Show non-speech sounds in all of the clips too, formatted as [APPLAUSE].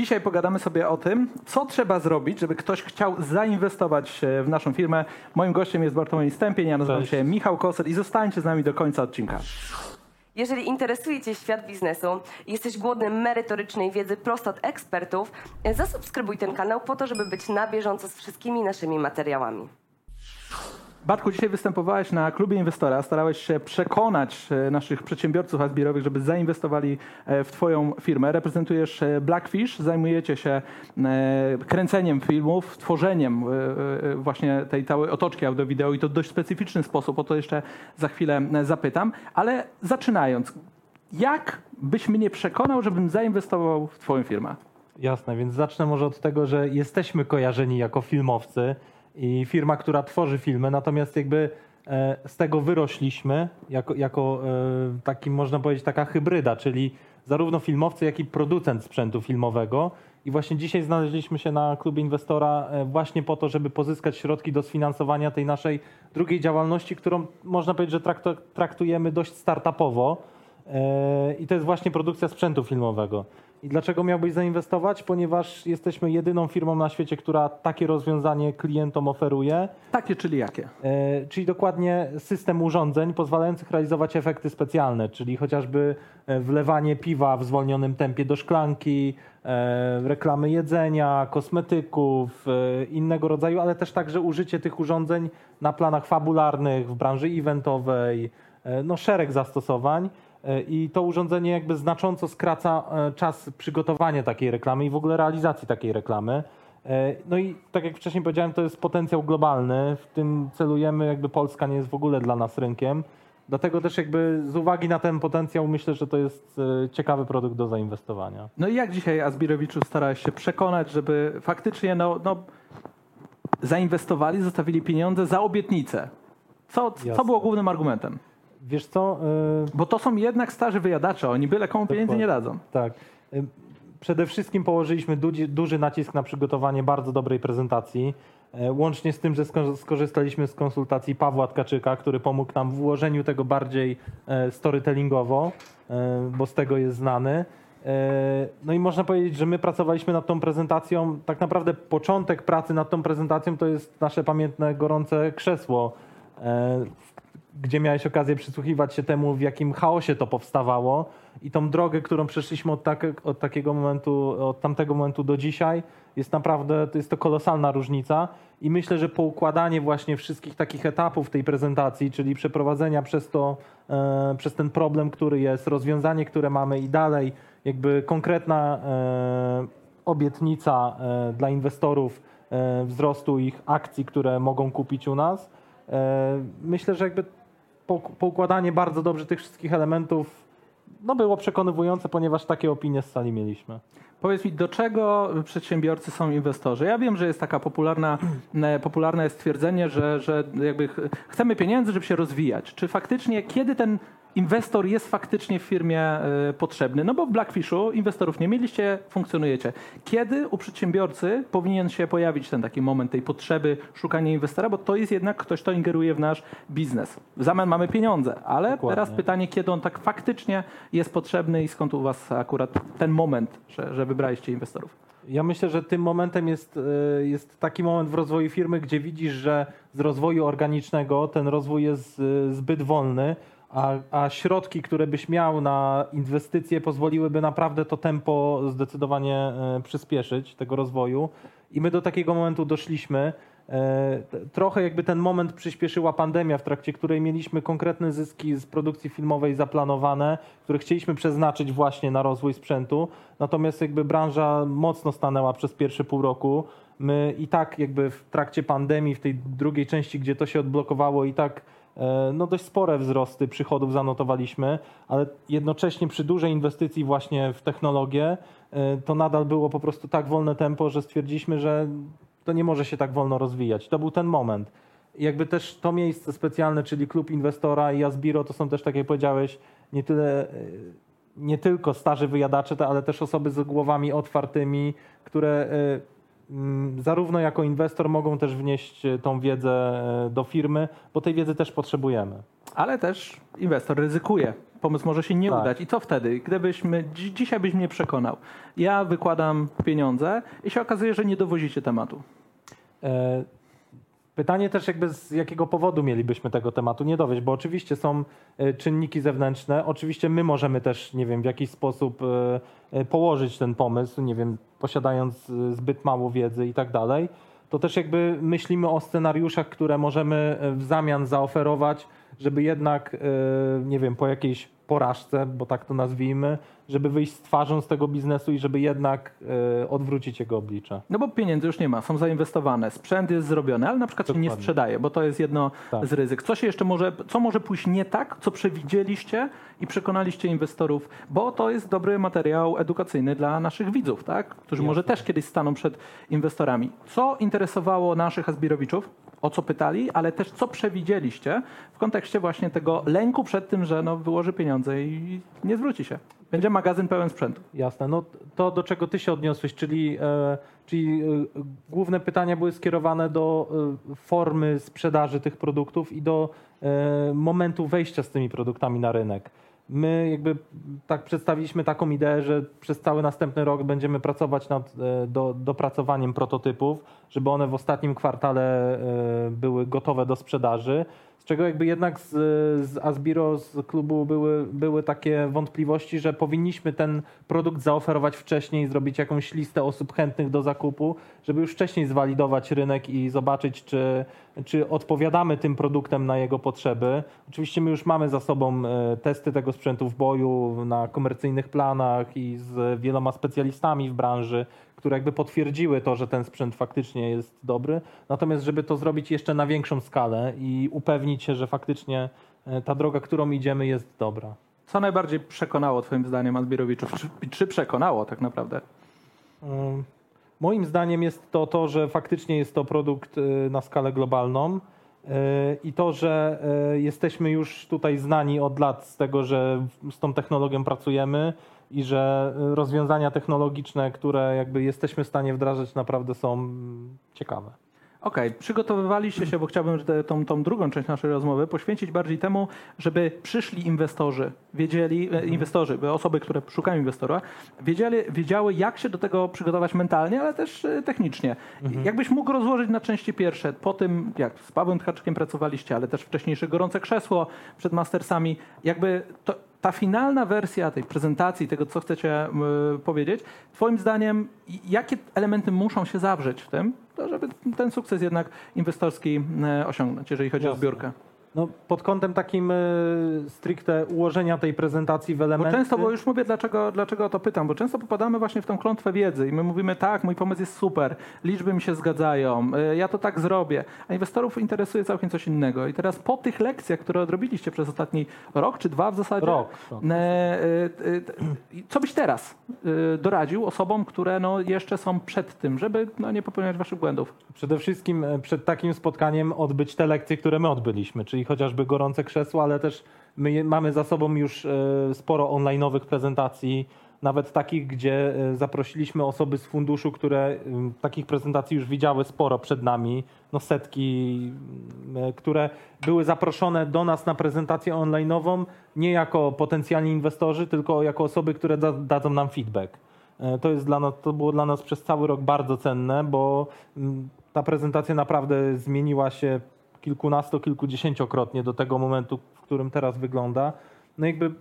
Dzisiaj pogadamy sobie o tym, co trzeba zrobić, żeby ktoś chciał zainwestować w naszą firmę. Moim gościem jest Bartłomiej Stępień, ja nazywam Cześć. się Michał Koser i zostańcie z nami do końca odcinka. Jeżeli interesuje Cię świat biznesu i jesteś głodny merytorycznej wiedzy prosto od ekspertów, zasubskrybuj ten kanał po to, żeby być na bieżąco z wszystkimi naszymi materiałami. Bartku, dzisiaj występowałeś na klubie inwestora, starałeś się przekonać e, naszych przedsiębiorców azbirowych, żeby zainwestowali e, w Twoją firmę. Reprezentujesz e, Blackfish, zajmujecie się kręceniem filmów, tworzeniem właśnie tej całej otoczki audio-wideo i to w dość specyficzny sposób, o to jeszcze za chwilę zapytam. Ale zaczynając, jak byś mnie przekonał, żebym zainwestował w Twoją firmę? Jasne, więc zacznę może od tego, że jesteśmy kojarzeni jako filmowcy i firma, która tworzy filmy, natomiast jakby e, z tego wyrośliśmy jako, jako e, taki, można powiedzieć, taka hybryda, czyli zarówno filmowcy, jak i producent sprzętu filmowego. I właśnie dzisiaj znaleźliśmy się na klubie inwestora e, właśnie po to, żeby pozyskać środki do sfinansowania tej naszej drugiej działalności, którą można powiedzieć, że traktu- traktujemy dość startupowo. I to jest właśnie produkcja sprzętu filmowego. I dlaczego miałbyś zainwestować? Ponieważ jesteśmy jedyną firmą na świecie, która takie rozwiązanie klientom oferuje, Takie, czyli jakie? e, czyli dokładnie system urządzeń pozwalających realizować efekty specjalne, czyli chociażby e, wlewanie piwa w zwolnionym tempie do szklanki, e, reklamy jedzenia, kosmetyków, e, innego rodzaju, ale też także użycie tych urządzeń na planach fabularnych, w branży eventowej, e, no szereg zastosowań. I to urządzenie jakby znacząco skraca e, czas przygotowania takiej reklamy i w ogóle realizacji takiej reklamy. E, No i tak jak wcześniej powiedziałem, to jest potencjał globalny. W tym celujemy, jakby Polska nie jest w ogóle dla nas rynkiem. Dlatego też jakby z uwagi na ten potencjał myślę, że to jest e, ciekawy produkt do zainwestowania. No i jak dzisiaj Azbirowiczu starałeś się przekonać, żeby faktycznie no, no, zainwestowali, zostawili pieniądze za obietnicę? Co, co Jasne. było głównym argumentem? Wiesz co? e, Bo to są jednak starzy wyjadacze, oni byle komu pieniędzy nie dadzą. Tak. Ym, Przede wszystkim położyliśmy duży, duży nacisk na przygotowanie bardzo dobrej prezentacji. e, Łącznie z tym, że sko- skorzystaliśmy z konsultacji Pawła Tkaczyka, który pomógł nam w ułożeniu tego bardziej storytellingowo, bo z tego jest znany. No i można powiedzieć, że my pracowaliśmy nad tą prezentacją. Tak naprawdę początek pracy nad tą prezentacją to jest nasze pamiętne gorące krzesło, gdzie miałeś okazję przysłuchiwać się temu, w jakim chaosie to powstawało i tą drogę, którą przeszliśmy od, tak, od takiego momentu, od tamtego momentu do dzisiaj, jest naprawdę, to jest to kolosalna różnica i myślę, że poukładanie właśnie wszystkich takich etapów tej prezentacji, czyli przeprowadzenia przez to, e, przez ten problem, który jest, rozwiązanie, które mamy i dalej jakby konkretna e, obietnica e, dla inwestorów e, wzrostu ich akcji, które mogą kupić u nas. E, Myślę, że jakby poukładanie bardzo dobrze tych wszystkich elementów no było przekonywujące, ponieważ takie opinie z sali mieliśmy. Powiedz mi, do czego przedsiębiorcy są inwestorzy? Ja wiem, że jest taka popularna, [CLEARS THROAT] e, popularne stwierdzenie, że, że jakby ch- chcemy pieniędzy, żeby się rozwijać. Czy faktycznie, kiedy ten inwestor jest faktycznie w firmie e, potrzebny? No bo w Blackfishu inwestorów nie mieliście, funkcjonujecie. Kiedy u przedsiębiorcy powinien się pojawić ten taki moment tej potrzeby szukania inwestora, bo to jest jednak ktoś, kto ingeruje w nasz biznes. W zamian mamy pieniądze, ale Dokładnie. teraz pytanie, kiedy on tak faktycznie jest potrzebny i skąd u was akurat ten moment, że, że wybraliście inwestorów? Ja myślę, że tym momentem jest, e, jest taki moment w rozwoju firmy, gdzie widzisz, że z rozwoju organicznego ten rozwój jest e, zbyt wolny, a, a środki, które byś miał na inwestycje, pozwoliłyby naprawdę to tempo zdecydowanie e, przyspieszyć tego rozwoju. I my do takiego momentu doszliśmy. E, Trochę jakby ten moment przyspieszyła pandemia, w trakcie której mieliśmy konkretne zyski z produkcji filmowej zaplanowane, które chcieliśmy przeznaczyć właśnie na rozwój sprzętu. Natomiast jakby branża mocno stanęła przez pierwsze pół roku. My i tak jakby w trakcie pandemii, w tej drugiej części, gdzie to się odblokowało, i tak no dość spore wzrosty przychodów zanotowaliśmy, ale jednocześnie przy dużej inwestycji właśnie w technologię, e, to nadal było po prostu tak wolne tempo, że stwierdziliśmy, że to nie może się tak wolno rozwijać. To był ten moment. Jakby też to miejsce specjalne, czyli klub inwestora i Asbiro, to są też, tak jak powiedziałeś, nie tyle e, nie tylko starzy wyjadacze, ale też osoby z głowami otwartymi, które e, zarówno jako inwestor mogą też wnieść e, tą wiedzę e, do firmy, bo tej wiedzy też potrzebujemy. Ale też inwestor ryzykuje. pomysł może się nie Tak. udać. I co wtedy? Gdybyśmy, dzi- dzisiaj byś mnie przekonał. Ja wykładam pieniądze i się okazuje, że nie dowozicie tematu. E, Pytanie też jakby z jakiego powodu mielibyśmy tego tematu nie dowieść, bo oczywiście są e, czynniki zewnętrzne, oczywiście my możemy też, nie wiem, w jakiś sposób e, e, położyć ten pomysł, nie wiem, posiadając zbyt mało wiedzy i tak dalej, to też jakby myślimy o scenariuszach, które możemy w zamian zaoferować, żeby jednak, e, nie wiem, po jakiejś porażce, bo tak to nazwijmy, żeby wyjść z twarzą z tego biznesu i żeby jednak e, odwrócić jego oblicze. No bo pieniędzy już nie ma, są zainwestowane, sprzęt jest zrobiony, ale na przykład się nie Dokładnie. sprzedaje, bo to jest jedno Tak. z ryzyk. Co się jeszcze może, co może pójść nie tak, co przewidzieliście i przekonaliście inwestorów, bo to jest dobry materiał edukacyjny dla naszych widzów, tak? którzy może też kiedyś staną przed inwestorami. Co interesowało naszych Azbirowiczów? O co pytali, ale też co przewidzieliście w kontekście właśnie tego lęku przed tym, że no, wyłoży pieniądze i nie zwróci się. Będzie magazyn pełen sprzętu. Jasne. No to, do czego ty się odniosłeś, czyli, e, czyli e, główne pytania były skierowane do e, formy sprzedaży tych produktów i do e, momentu wejścia z tymi produktami na rynek. My jakby tak przedstawiliśmy taką ideę, że przez cały następny rok będziemy pracować nad e, do, dopracowaniem prototypów, żeby one w ostatnim kwartale e, były gotowe do sprzedaży. Z czego jakby jednak z, z Asbiro, z klubu były, były takie wątpliwości, że powinniśmy ten produkt zaoferować wcześniej, zrobić jakąś listę osób chętnych do zakupu, żeby już wcześniej zwalidować rynek i zobaczyć, czy, czy odpowiadamy tym produktem na jego potrzeby. Oczywiście my już mamy za sobą e, testy tego sprzętu w boju na komercyjnych planach i z wieloma specjalistami w branży, które jakby potwierdziły to, że ten sprzęt faktycznie jest dobry. Natomiast, żeby to zrobić jeszcze na większą skalę i upewnić się, że faktycznie e, ta droga, którą idziemy, jest dobra. Co najbardziej przekonało twoim zdaniem Azbirowiczów? Czy, czy przekonało tak naprawdę? Ym, Moim zdaniem jest to to, że faktycznie jest to produkt y, na skalę globalną y, i to, że y, jesteśmy już tutaj znani od lat z tego, że z tą technologią pracujemy i że rozwiązania technologiczne, które jakby jesteśmy w stanie wdrażać, naprawdę są mm, ciekawe. Okej, przygotowywaliście się, bo chciałbym tą, tą drugą część naszej rozmowy poświęcić bardziej temu, żeby przyszli inwestorzy, wiedzieli, e, inwestorzy, by osoby, które szukają inwestora, wiedzieli, wiedziały, jak się do tego przygotować mentalnie, ale też e, technicznie. Jakbyś mógł rozłożyć na części pierwsze, po tym, jak z Pawłem Tkaczykiem pracowaliście, ale też wcześniejsze gorące krzesło przed mastersami, jakby to, ta finalna wersja tej prezentacji, tego, co chcecie m, powiedzieć, Twoim zdaniem, jakie elementy muszą się zawrzeć w tym, żeby ten sukces jednak inwestorski e, osiągnąć, jeżeli chodzi o Jasne. zbiórkę? No, pod kątem takim y, stricte ułożenia tej prezentacji w Bo elementy... często, bo już mówię, dlaczego, dlaczego o to pytam, bo często popadamy właśnie w tą klątwę wiedzy i my mówimy, tak, mój pomysł jest super, liczby mi się zgadzają, e, ja to tak zrobię, a inwestorów interesuje całkiem coś innego. I teraz po tych lekcjach, które odrobiliście przez ostatni rok czy dwa w zasadzie, Rok, rok. e, co byś teraz doradził osobom, które no, jeszcze są przed tym, żeby no, nie popełniać waszych błędów? Przede wszystkim przed takim spotkaniem odbyć te lekcje, które my odbyliśmy, czyli chociażby gorące krzesło, ale też my mamy za sobą już e, sporo online'owych prezentacji, nawet takich, gdzie e, zaprosiliśmy osoby z funduszu, które takich prezentacji już widziały sporo przed nami, no setki, e, które były zaproszone do nas na prezentację online'ową nie jako potencjalni inwestorzy, tylko jako osoby, które da, dadzą nam feedback. To, jest dla nas, to było dla nas przez cały rok bardzo cenne, bo ta prezentacja naprawdę zmieniła się kilkunasto, kilkudziesięciokrotnie do tego momentu, w którym teraz wygląda. No jakby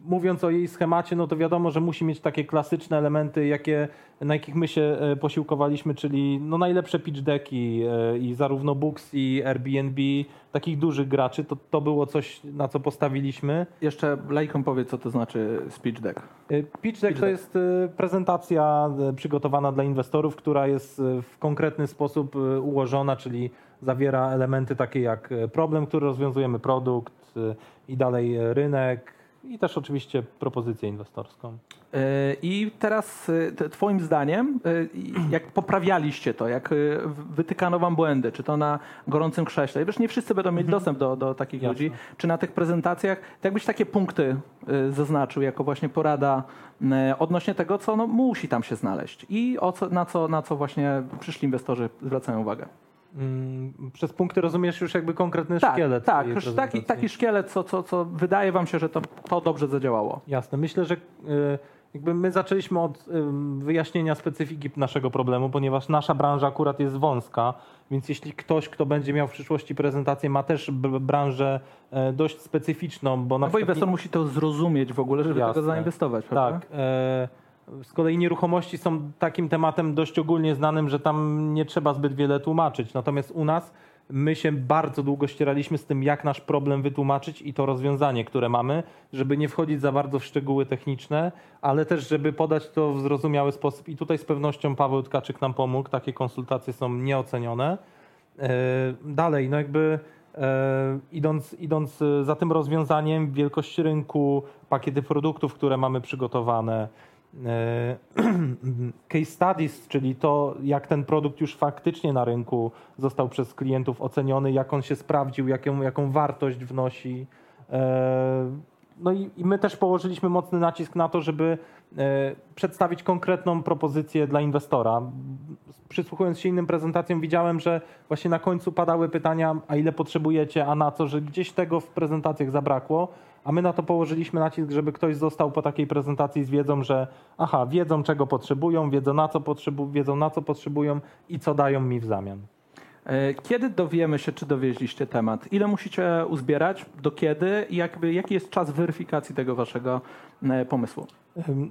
mówiąc o jej schemacie, no to wiadomo, że musi mieć takie klasyczne elementy, jakie, na jakich my się e, posiłkowaliśmy, czyli no najlepsze pitch decki e, i zarówno Books i Airbnb, takich dużych graczy, to, to było coś, na co postawiliśmy. Jeszcze laikom powiedz, co to znaczy speech deck. E, Pitch deck to jest e, prezentacja e, przygotowana dla inwestorów, która jest e, w konkretny sposób e, ułożona, czyli zawiera elementy takie jak e, problem, który rozwiązujemy, produkt e, i dalej e, rynek i też oczywiście propozycję inwestorską. Yy, I teraz t- twoim zdaniem, yy, jak poprawialiście to, jak wytykano wam błędy, czy to na gorącym krześle, wiesz, nie wszyscy będą mieć dostęp do, do takich Jasne. ludzi, czy na tych prezentacjach, to jakbyś takie punkty zaznaczył jako właśnie porada odnośnie tego, co no, musi tam się znaleźć i o co, na, co, na co właśnie przyszli inwestorzy zwracają uwagę. Mm, Przez punkty rozumiesz już jakby konkretny Tak, szkielet. tak, już taki, taki szkielet, co, co, co wydaje wam się, że to, to dobrze zadziałało. Jasne. Myślę, że y, jakby my zaczęliśmy od wyjaśnienia specyfiki naszego problemu, ponieważ nasza branża akurat jest wąska, więc jeśli ktoś, kto będzie miał w przyszłości prezentację, ma też branżę e, dość specyficzną, bo na No bo inwestor musi to zrozumieć w ogóle, żeby Jasne. tego zainwestować, prawda? Tak. E, z kolei nieruchomości są takim tematem dość ogólnie znanym, że tam nie trzeba zbyt wiele tłumaczyć. Natomiast u nas my się bardzo długo ścieraliśmy z tym, jak nasz problem wytłumaczyć i to rozwiązanie, które mamy, żeby nie wchodzić za bardzo w szczegóły techniczne, ale też, żeby podać to w zrozumiały sposób. I tutaj z pewnością Paweł Tkaczyk nam pomógł. Takie konsultacje są nieocenione. E, Dalej, no jakby e, idąc, idąc za tym rozwiązaniem, wielkość rynku, pakiety produktów, które mamy przygotowane, [CLEARS THROAT] case studies, czyli to, jak ten produkt już faktycznie na rynku został przez klientów oceniony, jak on się sprawdził, jaką, jaką wartość wnosi. E, No i, i my też położyliśmy mocny nacisk na to, żeby e, przedstawić konkretną propozycję dla inwestora. Przysłuchując się innym prezentacjom, widziałem, że właśnie na końcu padały pytania, a ile potrzebujecie, a na co, że gdzieś tego w prezentacjach zabrakło, a my na to położyliśmy nacisk, żeby ktoś został po takiej prezentacji z wiedzą, że aha, wiedzą czego potrzebują, wiedzą na co, potrzebu- wiedzą na co potrzebują i co dają mi w zamian. E, Kiedy dowiemy się, czy dowieźliście temat? Ile musicie uzbierać? Do kiedy? I jakby, jaki jest czas weryfikacji tego waszego e, pomysłu?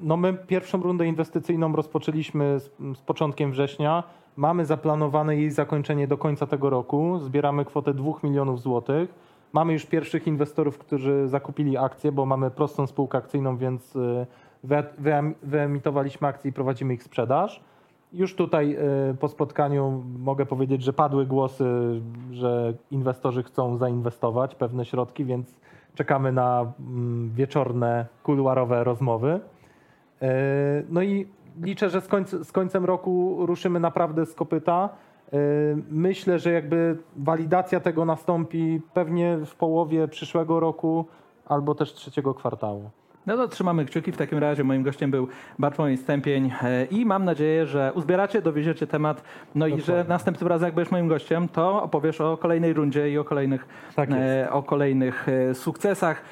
No my pierwszą rundę inwestycyjną rozpoczęliśmy z, z początkiem września. Mamy zaplanowane jej zakończenie do końca tego roku. Zbieramy kwotę 2 milionów złotych. Mamy już pierwszych inwestorów, którzy zakupili akcje, bo mamy prostą spółkę akcyjną, więc y, wy- wyem- wyemitowaliśmy akcje i prowadzimy ich sprzedaż. Już tutaj y, po spotkaniu mogę powiedzieć, że padły głosy, że inwestorzy chcą zainwestować pewne środki, więc czekamy na mm, wieczorne, kuluarowe rozmowy. E, No i liczę, że z końcem roku ruszymy naprawdę z kopyta. E, Myślę, że jakby walidacja tego nastąpi pewnie w połowie przyszłego roku albo też trzeciego kwartału. No to trzymamy kciuki. W takim razie moim gościem był Bartłomiej Stępień e, i mam nadzieję, że uzbieracie, dowieziecie temat. No i że Dokładnie. następnym razem, jak będziesz moim gościem, to opowiesz o kolejnej rundzie i o kolejnych, Tak e, o kolejnych e, sukcesach.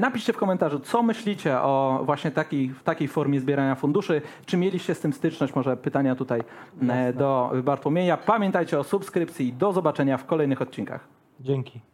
Napiszcie w komentarzu, co myślicie o właśnie takiej, w takiej formie zbierania funduszy. Czy mieliście z tym styczność? Może pytania tutaj e, do Bartłomieja. Pamiętajcie o subskrypcji. Do zobaczenia w kolejnych odcinkach. Dzięki.